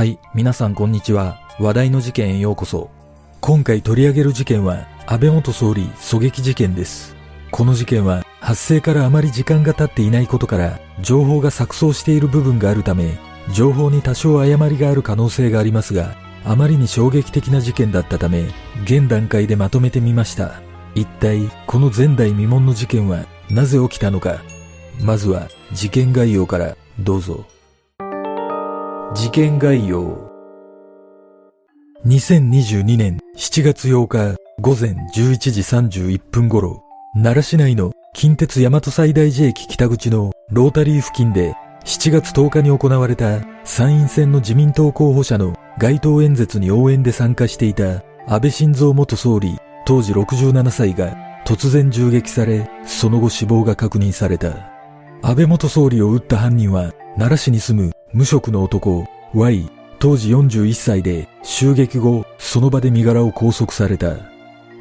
はい、皆さんこんにちは。話題の事件へようこそ。今回取り上げる事件は、安倍元総理狙撃事件です。この事件は、発生からあまり時間が経っていないことから、情報が錯綜している部分があるため、情報に多少誤りがある可能性がありますが、あまりに衝撃的な事件だったため、現段階でまとめてみました。一体、この前代未聞の事件は、なぜ起きたのか。まずは、事件概要から、どうぞ。事件概要。2022年7月8日午前11時31分頃、奈良市内の近鉄大和西大寺駅北口のロータリー付近で7月10日に行われた参院選の自民党候補者の街頭演説に応援で参加していた安倍晋三元総理当時67歳が突然銃撃され、その後死亡が確認された。安倍元総理を撃った犯人は奈良市に住む無職の男 Y 当時41歳で襲撃後その場で身柄を拘束された。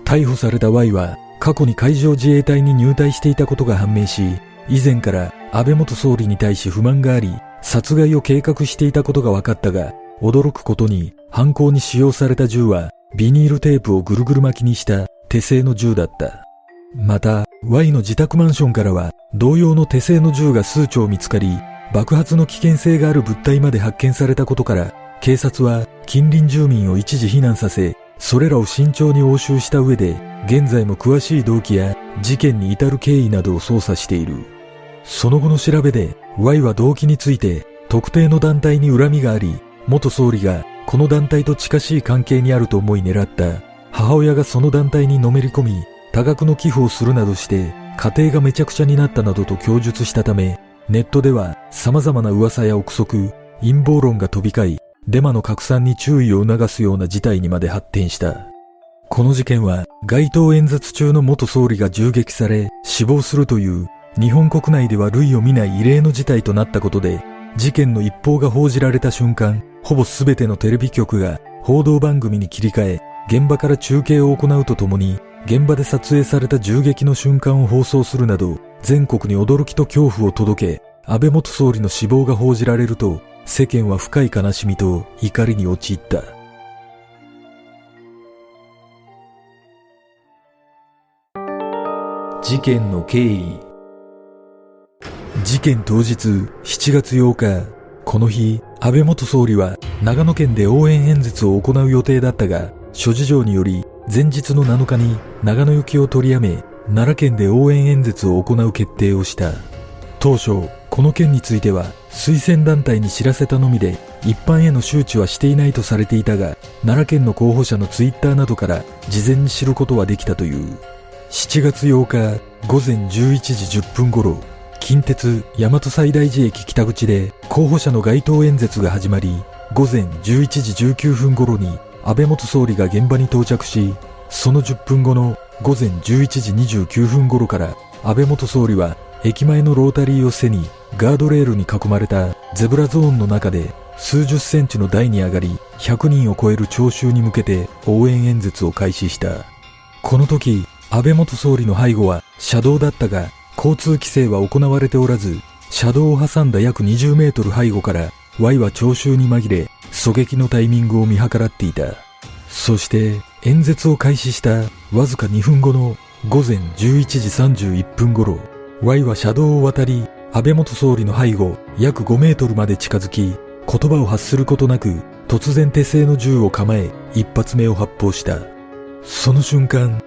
逮捕された Y は過去に海上自衛隊に入隊していたことが判明し、以前から安倍元総理に対し不満があり、殺害を計画していたことが分かったが、驚くことに犯行に使用された銃はビニールテープをぐるぐる巻きにした手製の銃だった。また、Y の自宅マンションからは同様の手製の銃が数丁見つかり、爆発の危険性がある物体まで発見されたことから、警察は近隣住民を一時避難させ、それらを慎重に押収した上で、現在も詳しい動機や事件に至る経緯などを捜査している。その後の調べで、Y は動機について、特定の団体に恨みがあり、元総理がこの団体と近しい関係にあると思い狙った。母親がその団体にのめり込み、多額の寄付をするなどして、家庭がめちゃくちゃになったなどと供述したため、ネットでは様々な噂や憶測、陰謀論が飛び交い、デマの拡散に注意を促すような事態にまで発展した。この事件は街頭演説中の元総理が銃撃され死亡するという日本国内では類を見ない異例の事態となったことで、事件の一報が報じられた瞬間、ほぼ全てのテレビ局が報道番組に切り替え、現場から中継を行うとともに、現場で撮影された銃撃の瞬間を放送するなど、全国に驚きと恐怖を届け、安倍元総理の死亡が報じられると、世間は深い悲しみと怒りに陥った。事件の経緯事件当日7月8日、この日、安倍元総理は長野県で応援演説を行う予定だったが、諸事情により前日の7日に長野行きを取りやめ、奈良県で応援演説を行う決定をした。当初、この件については推薦団体に知らせたのみで一般への周知はしていないとされていたが、奈良県の候補者のツイッターなどから事前に知ることはできたという。7月8日午前11時10分頃、近鉄大和西大寺駅北口で候補者の街頭演説が始まり、午前11時19分頃に安倍元総理が現場に到着し、その10分後の午前11時29分頃から安倍元総理は駅前のロータリーを背にガードレールに囲まれたゼブラゾーンの中で数十センチの台に上がり100人を超える聴衆に向けて応援演説を開始した。この時、安倍元総理の背後は車道だったが交通規制は行われておらず車道を挟んだ約20メートル背後から Y は聴衆に紛れ狙撃のタイミングを見計らっていた。そして演説を開始したわずか2分後の午前11時31分頃 Y は車道を渡り安倍元総理の背後約5メートルまで近づき言葉を発することなく突然手製の銃を構え一発目を発砲したその瞬間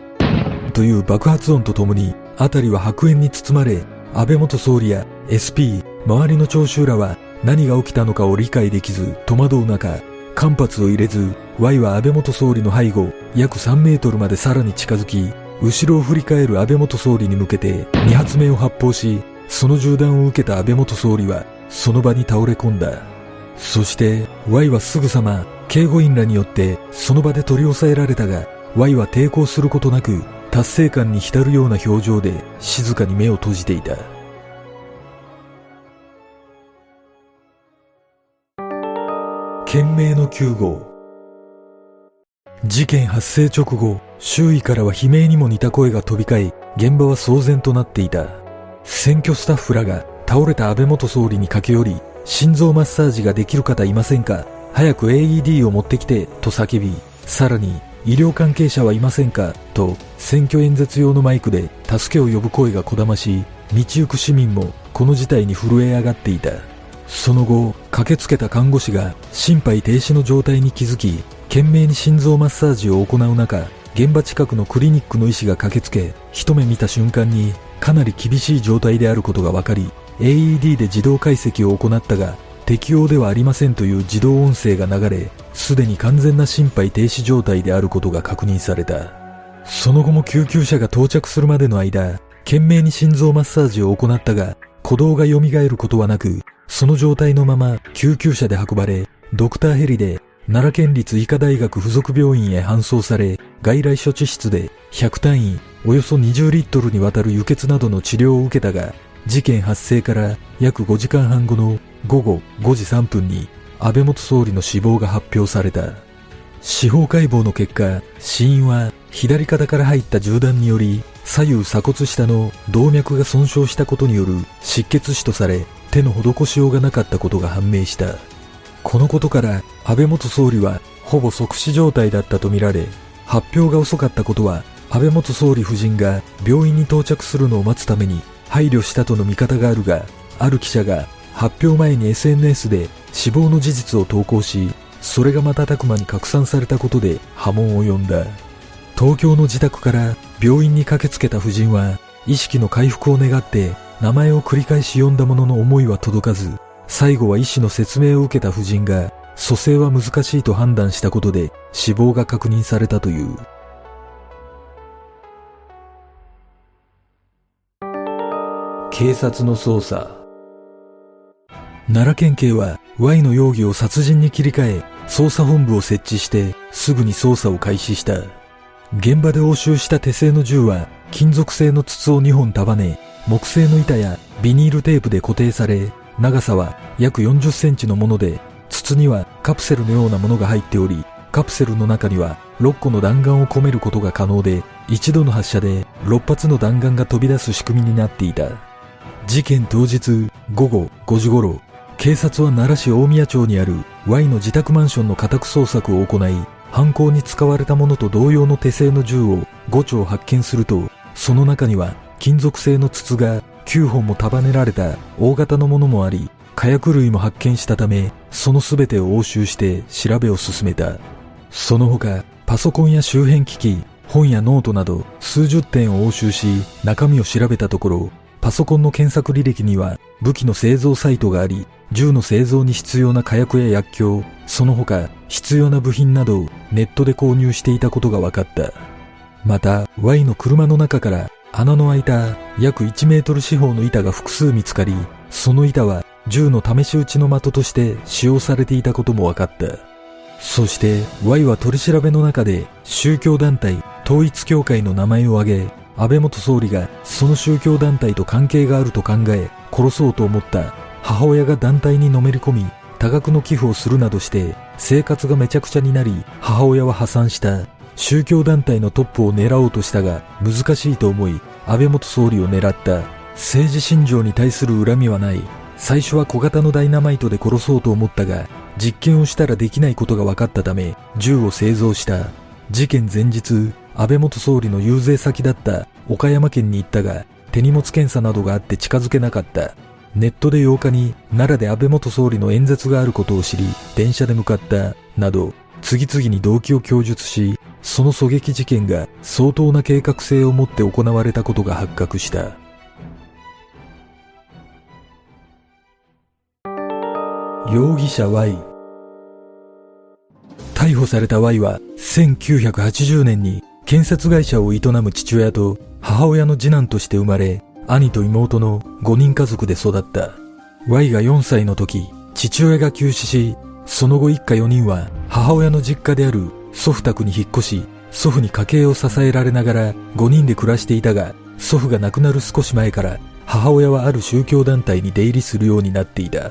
という爆発音とともに辺りは白煙に包まれ安倍元総理や SP 周りの聴衆らは何が起きたのかを理解できず戸惑う中間髪を入れず Y は安倍元総理の背後約3メートルまでさらに近づき後ろを振り返る安倍元総理に向けて2発目を発砲しその銃弾を受けた安倍元総理はその場に倒れ込んだ。そして Y はすぐさま警護員らによってその場で取り押さえられたが Y は抵抗することなく達成感に浸るような表情で静かに目を閉じていた。懸命の救護事件発生直後周囲からは悲鳴にも似た声が飛び交い現場は騒然となっていた選挙スタッフらが倒れた安倍元総理に駆け寄り心臓マッサージができる方いませんか早く AED を持ってきてと叫び、さらに医療関係者はいませんかと選挙演説用のマイクで助けを呼ぶ声がこだまし、道行く市民もこの事態に震え上がっていた。その後、駆けつけた看護師が心肺停止の状態に気づき、懸命に心臓マッサージを行う中、現場近くのクリニックの医師が駆けつけ、一目見た瞬間にかなり厳しい状態であることが分かり、AED で自動解析を行ったが、適用ではありませんという自動音声が流れ、すでに完全な心肺停止状態であることが確認された。その後も救急車が到着するまでの間、懸命に心臓マッサージを行ったが、鼓動が蘇ることはなく、その状態のまま救急車で運ばれ、ドクターヘリで奈良県立医科大学附属病院へ搬送され、外来処置室で100単位、およそ20リットルにわたる輸血などの治療を受けたが、事件発生から約5時間半後の午後5時3分に安倍元総理の死亡が発表された。司法解剖の結果、死因は左肩から入った銃弾により左右鎖骨下の動脈が損傷したことによる失血死とされ手の施しようがなかったことが判明した。このことから安倍元総理はほぼ即死状態だったとみられ、発表が遅かったことは安倍元総理夫人が病院に到着するのを待つために配慮したとの見方があるが、ある記者が発表前に SNS で死亡の事実を投稿し、それが瞬く間に拡散されたことで波紋を呼んだ。東京の自宅から病院に駆けつけた夫人は、意識の回復を願って名前を繰り返し呼んだものの思いは届かず、最後は医師の説明を受けた夫人が、蘇生は難しいと判断したことで死亡が確認されたという。警察の捜査奈良県警は Y の容疑を殺人に切り替え捜査本部を設置してすぐに捜査を開始した現場で押収した手製の銃は金属製の筒を2本束ね木製の板やビニールテープで固定され長さは約40センチのもので筒にはカプセルのようなものが入っておりカプセルの中には6個の弾丸を込めることが可能で一度の発射で6発の弾丸が飛び出す仕組みになっていた。事件当日午後5時頃警察は奈良市大宮町にある Y の自宅マンションの家宅捜索を行い犯行に使われたものと同様の手製の銃を5丁発見するとその中には金属製の筒が9本も束ねられた大型のものもあり火薬類も発見したためその全てを押収して調べを進めたその他パソコンや周辺機器本やノートなど数十点を押収し中身を調べたところパソコンの検索履歴には武器の製造サイトがあり、銃の製造に必要な火薬や薬莢、その他必要な部品などをネットで購入していたことが分かった。また、Y の車の中から穴の開いた約1メートル四方の板が複数見つかり、その板は銃の試し撃ちの的として使用されていたことも分かった。そして Y は取り調べの中で宗教団体統一教会の名前を挙げ安倍元総理がその宗教団体と関係があると考え殺そうと思った母親が団体にのめり込み多額の寄付をするなどして生活がめちゃくちゃになり母親は破産した宗教団体のトップを狙おうとしたが難しいと思い安倍元総理を狙った。政治信条に対する恨みはない。最初は小型のダイナマイトで殺そうと思ったが実験をしたらできないことが分かったため銃を製造した。事件前日安倍元総理の遊説先だった。岡山県に行ったが、手荷物検査などがあって近づけなかった。ネットで8日に奈良で安倍元総理の演説があることを知り、電車で向かった、など、次々に動機を供述し、その狙撃事件が相当な計画性を持って行われたことが発覚した。容疑者 Y 逮捕された Y は1980年に建設会社を営む父親と母親の次男として生まれ、兄と妹の5人家族で育った。Y が4歳の時、父親が急死し、その後一家4人は母親の実家である祖父宅に引っ越し、祖父に家計を支えられながら5人で暮らしていたが、祖父が亡くなる少し前から母親はある宗教団体に出入りするようになっていた。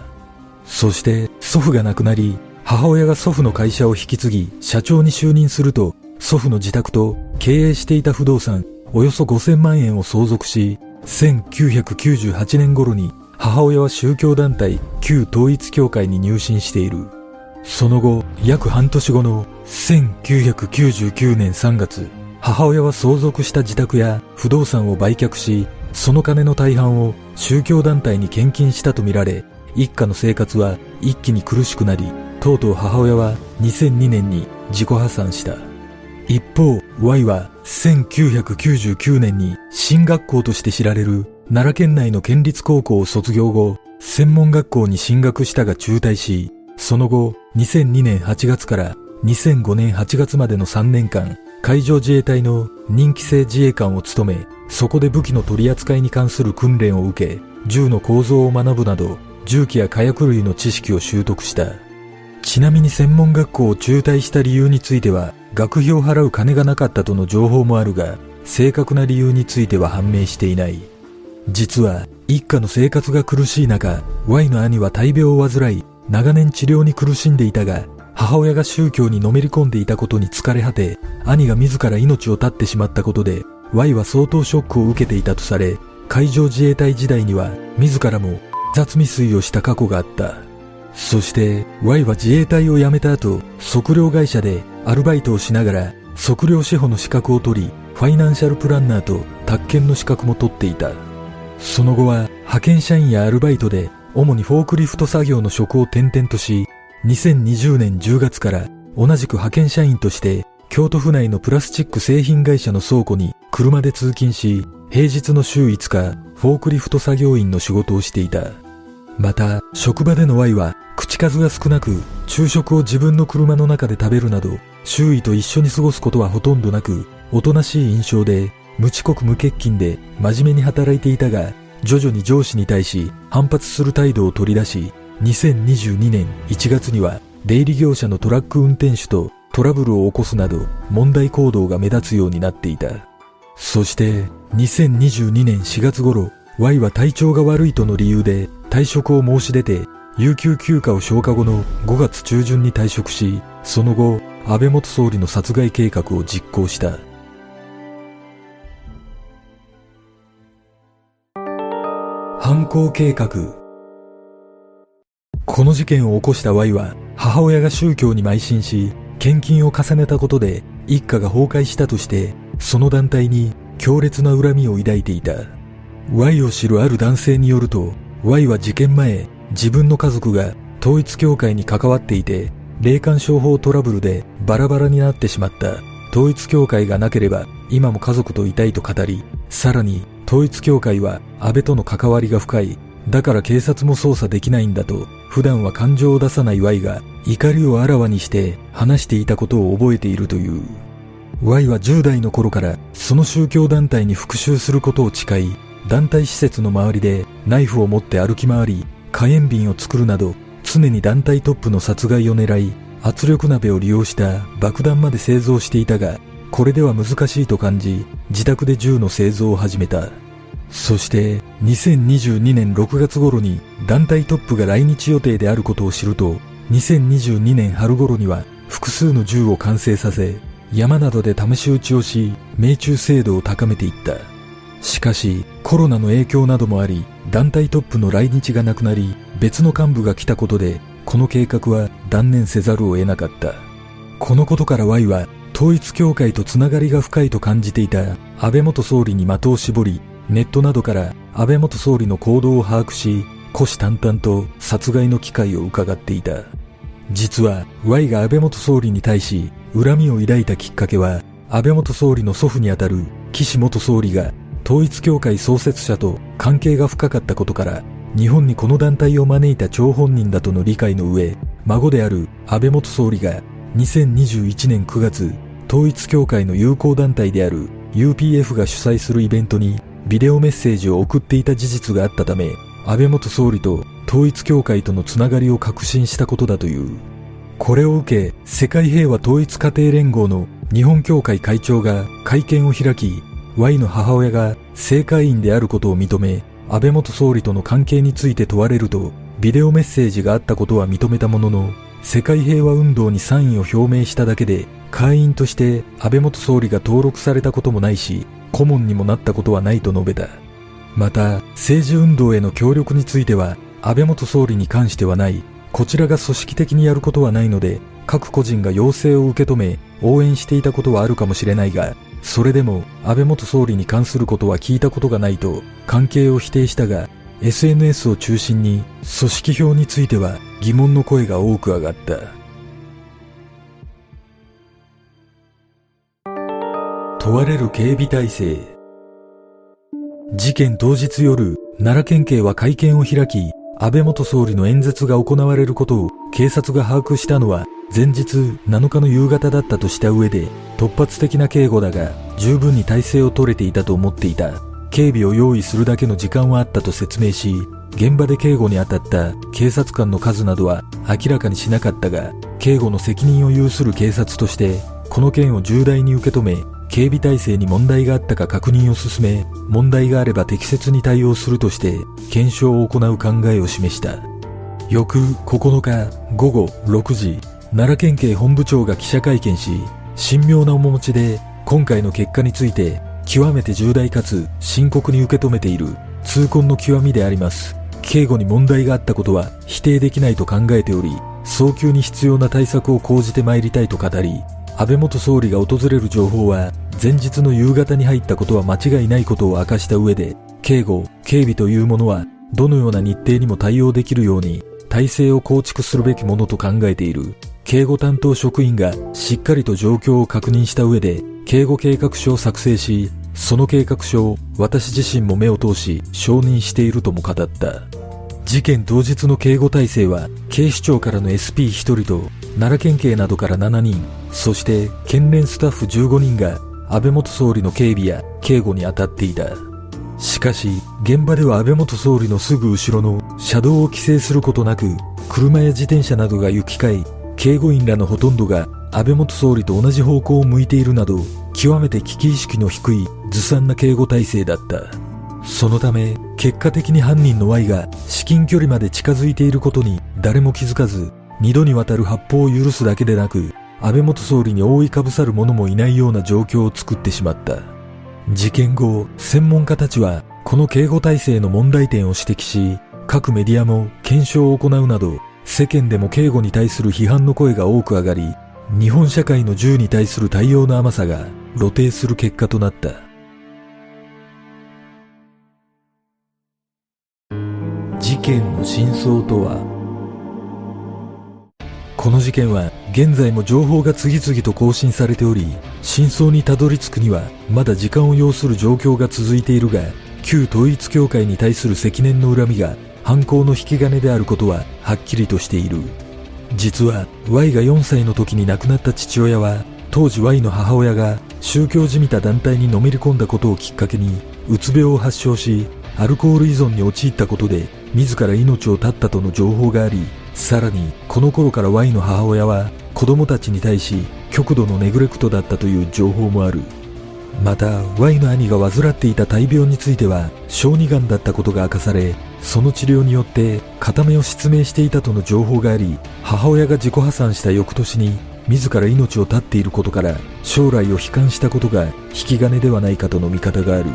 そして祖父が亡くなり、母親が祖父の会社を引き継ぎ社長に就任すると祖父の自宅と経営していた不動産およそ5000万円を相続し、1998年頃に母親は宗教団体旧統一教会に入信している。その後、約半年後の1999年3月、母親は相続した自宅や不動産を売却し、その金の大半を宗教団体に献金したとみられ、一家の生活は一気に苦しくなり、とうとう母親は2002年に自己破産した。一方、Y は1999年に進学校として知られる奈良県内の県立高校を卒業後、専門学校に進学したが中退し、その後、2002年8月から2005年8月までの3年間、海上自衛隊の任期制自衛官を務め、そこで武器の取り扱いに関する訓練を受け、銃の構造を学ぶなど、銃器や火薬類の知識を習得した。ちなみに専門学校を中退した理由については、学費を払う金がなかったとの情報もあるが、正確な理由については判明していない。実は、一家の生活が苦しい中、Y の兄は大病を患い、長年治療に苦しんでいたが、母親が宗教にのめり込んでいたことに疲れ果て、兄が自ら命を絶ってしまったことで、Y は相当ショックを受けていたとされ、海上自衛隊時代には自らも雑未遂をした過去があった。そして Y は自衛隊を辞めた後、測量会社でアルバイトをしながら測量司法の資格を取り、ファイナンシャルプランナーと宅建の資格も取っていた。その後は派遣社員やアルバイトで主にフォークリフト作業の職を転々とし、2020年10月から同じく派遣社員として京都府内のプラスチック製品会社の倉庫に車で通勤し、平日の週5日、フォークリフト作業員の仕事をしていた。また、職場での Y は口数が少なく、昼食を自分の車の中で食べるなど、周囲と一緒に過ごすことはほとんどなく、おとなしい印象で、無遅刻無欠勤で真面目に働いていたが、徐々に上司に対し反発する態度を取り出し、2022年1月には出入り業者のトラック運転手とトラブルを起こすなど問題行動が目立つようになっていた。そして2022年4月頃 Y は体調が悪いとの理由で退職を申し出て有給休暇を消化後の5月中旬に退職しその後安倍元総理の殺害計画を実行した犯行計画この事件を起こした Y は母親が宗教に邁進し、献金を重ねたことで一家が崩壊したとして、その団体に強烈な恨みを抱いていた。Y を知るある男性によると、Y は事件前、自分の家族が統一教会に関わっていて、霊感商法トラブルでバラバラになってしまった。統一教会がなければ今も家族といたいと語り、さらに統一教会は安倍との関わりが深いだから警察も捜査できないんだと、普段は感情を出さない Y が怒りをあらわにして話していたことを覚えているという。Y は10代の頃からその宗教団体に復讐することを誓い、団体施設の周りでナイフを持って歩き回り、火炎瓶を作るなど、常に団体トップの殺害を狙い、圧力鍋を利用した爆弾まで製造していたが、これでは難しいと感じ、自宅で銃の製造を始めた。そして2022年6月頃に団体トップが来日予定であることを知ると2022年春頃には複数の銃を完成させ山などで試し撃ちをし命中精度を高めていった。しかしコロナの影響などもあり団体トップの来日がなくなり別の幹部が来たことでこの計画は断念せざるを得なかった。このことから Y は統一教会とつながりが深いと感じていた安倍元総理に的を絞りネットなどから安倍元総理の行動を把握し、虎視眈々と殺害の機会を伺っていた。実は Y が安倍元総理に対し恨みを抱いたきっかけは安倍元総理の祖父にあたる岸元総理が統一教会創設者と関係が深かったことから日本にこの団体を招いた張本人だとの理解の上孫である安倍元総理が2021年9月統一教会の友好団体である UPF が主催するイベントにビデオメッセージを送っていた事実があったため、安倍元総理と統一教会とのつながりを確信したことだという。これを受け、世界平和統一家庭連合の日本協会会長が会見を開き、Y の母親が政界員であることを認め、安倍元総理との関係について問われると、ビデオメッセージがあったことは認めたものの、世界平和運動に賛意を表明しただけで、会員として安倍元総理が登録されたこともないし、顧問にもなったことはないと述べた。また、政治運動への協力については、安倍元総理に関してはない、こちらが組織的にやることはないので、各個人が要請を受け止め、応援していたことはあるかもしれないが、それでも安倍元総理に関することは聞いたことがないと関係を否定したが、SNS を中心に組織票については疑問の声が多く上がった。問われる警備体制。事件当日夜、奈良県警は会見を開き、安倍元総理の演説が行われることを警察が把握したのは前日7日の夕方だったとした上で突発的な警護だが十分に体制を取れていたと思っていた警備を用意するだけの時間はあったと説明し現場で警護に当たった警察官の数などは明らかにしなかったが警護の責任を有する警察としてこの件を重大に受け止め警備体制に問題があったか確認を進め問題があれば適切に対応するとして検証を行う考えを示した翌9日午後6時奈良県警本部長が記者会見し、神妙な面持ちで今回の結果について極めて重大かつ深刻に受け止めている痛恨の極みであります。警護に問題があったことは否定できないと考えており、早急に必要な対策を講じてまいりたいと語り、安倍元総理が訪れる情報は前日の夕方に入ったことは間違いないことを明かした上で、警護、警備というものはどのような日程にも対応できるように体制を構築するべきものと考えている。警護担当職員がしっかりと状況を確認した上で警護計画書を作成しその計画書を私自身も目を通し承認しているとも語った。事件当日の警護体制は警視庁からの SP1 人と奈良県警などから7人そして県連スタッフ15人が安倍元総理の警備や警護に当たっていた。しかし現場では安倍元総理のすぐ後ろの車道を規制することなく車や自転車などが行き交い警護員らのほとんどが安倍元総理と同じ方向を向いているなど極めて危機意識の低いずさんな警護体制だった。そのため結果的に犯人の Y が至近距離まで近づいていることに誰も気づかず二度にわたる発砲を許すだけでなく安倍元総理に覆いかぶさる者もいないような状況を作ってしまった事件後専門家たちはこの警護体制の問題点を指摘し各メディアも検証を行うなど世間でも警護に対する批判の声が多く上がり、日本社会の銃に対する対応の甘さが露呈する結果となった。事件の真相とはこの事件は現在も情報が次々と更新されており、真相にたどり着くにはまだ時間を要する状況が続いているが、旧統一教会に対する積年の恨みが犯行の引き金であることははっきりとしている。実は Y が4歳の時に亡くなった父親は当時 Y の母親が宗教じみた団体にのめり込んだことをきっかけにうつ病を発症しアルコール依存に陥ったことで自ら命を絶ったとの情報がありさらにこの頃から Y の母親は子供たちに対し極度のネグレクトだったという情報もある。また Y の兄が患っていた大病については小児がんだったことが明かされその治療によって片目を失明していたとの情報があり母親が自己破産した翌年に自ら命を絶っていることから将来を悲観したことが引き金ではないかとの見方がある。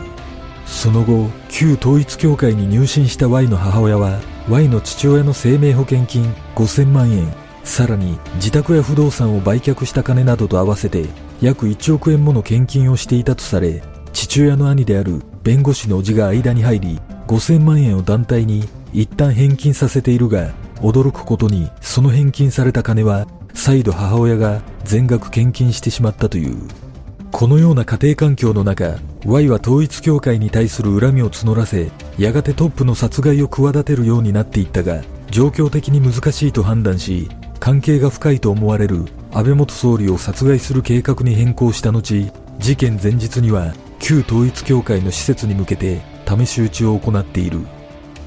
その後旧統一教会に入信した Y の母親は Y の父親の生命保険金5000万円さらに自宅や不動産を売却した金などと合わせて約1億円もの献金をしていたとされ父親の兄である弁護士の叔父が間に入り5000万円を団体に一旦返金させているが、驚くことにその返金された金は再度母親が全額献金してしまったという。このような家庭環境の中、Y は統一教会に対する恨みを募らせ、やがてトップの殺害を企てるようになっていったが、状況的に難しいと判断し、関係が深いと思われる安倍元総理を殺害する計画に変更した後、事件前日には旧統一教会の施設に向けて試し撃ちを行っている。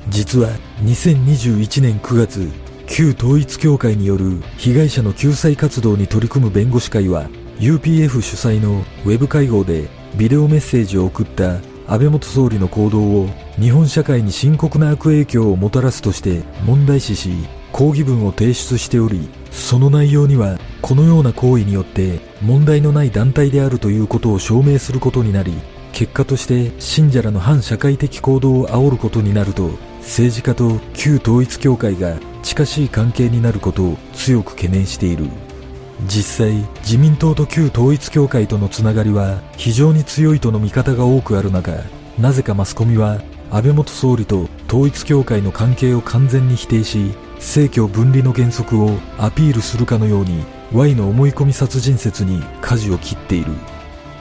実は2021年9月旧統一教会による被害者の救済活動に取り組む弁護士会は UPF 主催のウェブ会合でビデオメッセージを送った安倍元総理の行動を日本社会に深刻な悪影響をもたらすとして問題視し抗議文を提出しておりその内容にはこのような行為によって問題のない団体であるということを証明することになり結果として信者らの反社会的行動を煽ることになると政治家と旧統一教会が近しい関係になることを強く懸念している。実際、自民党と旧統一協会とのつながりは非常に強いとの見方が多くある中、なぜかマスコミは安倍元総理と統一協会の関係を完全に否定し、政教分離の原則をアピールするかのように Y の思い込み殺人説に舵を切っている。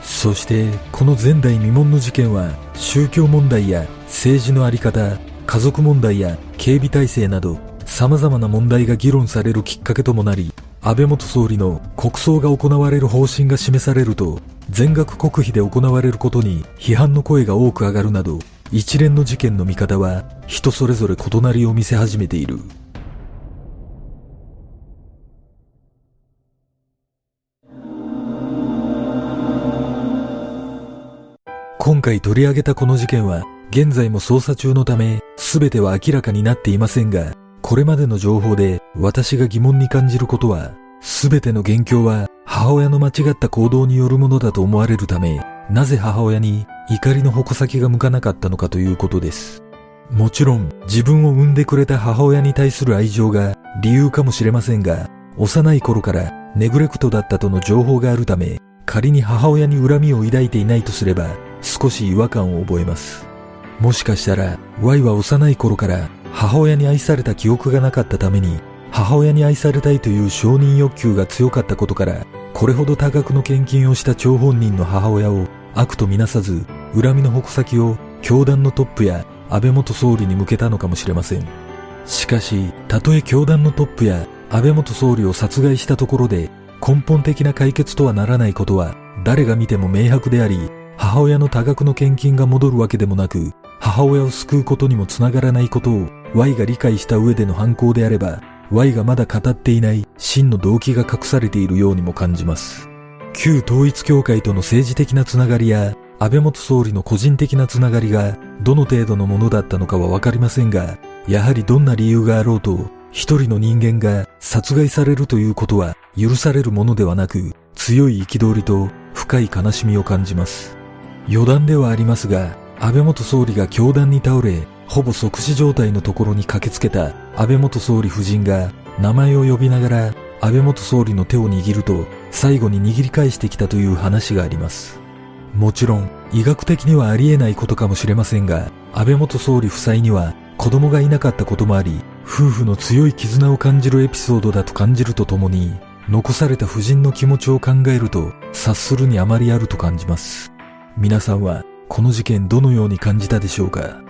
そしてこの前代未聞の事件は宗教問題や政治のあり方、家族問題や警備体制など様々な問題が議論されるきっかけともなり、安倍元総理の国葬が行われる方針が示されると、全額国費で行われることに批判の声が多く上がるなど、一連の事件の見方は人それぞれ異なりを見せ始めている。今回取り上げたこの事件は、現在も捜査中のため、全ては明らかになっていませんが、これまでの情報で私が疑問に感じることは、全ての元凶は母親の間違った行動によるものだと思われるため、なぜ母親に怒りの矛先が向かなかったのかということです。もちろん自分を産んでくれた母親に対する愛情が理由かもしれませんが、幼い頃からネグレクトだったとの情報があるため、仮に母親に恨みを抱いていないとすれば、少し違和感を覚えます。もしかしたら Y は幼い頃から母親に愛された記憶がなかったために母親に愛されたいという承認欲求が強かったことからこれほど多額の献金をした張本人の母親を悪とみなさず恨みの矛先を教団のトップや安倍元総理に向けたのかもしれません。しかしたとえ教団のトップや安倍元総理を殺害したところで根本的な解決とはならないことは誰が見ても明白であり母親の多額の献金が戻るわけでもなく、母親を救うことにもつながらないことを Y が理解した上での犯行であれば、Y がまだ語っていない真の動機が隠されているようにも感じます。旧統一教会との政治的なつながりや、安倍元総理の個人的なつながりがどの程度のものだったのかはわかりませんが、やはりどんな理由があろうと、一人の人間が殺害されるということは許されるものではなく、強い憤りと深い悲しみを感じます。余談ではありますが、安倍元総理が凶弾に倒れ、ほぼ即死状態のところに駆けつけた安倍元総理夫人が名前を呼びながら安倍元総理の手を握ると最後に握り返してきたという話があります。もちろん医学的にはありえないことかもしれませんが、安倍元総理夫妻には子供がいなかったこともあり、夫婦の強い絆を感じるエピソードだと感じるとともに、残された夫人の気持ちを考えると察するにあまりあると感じます。皆さんはこの事件どのように感じたでしょうか？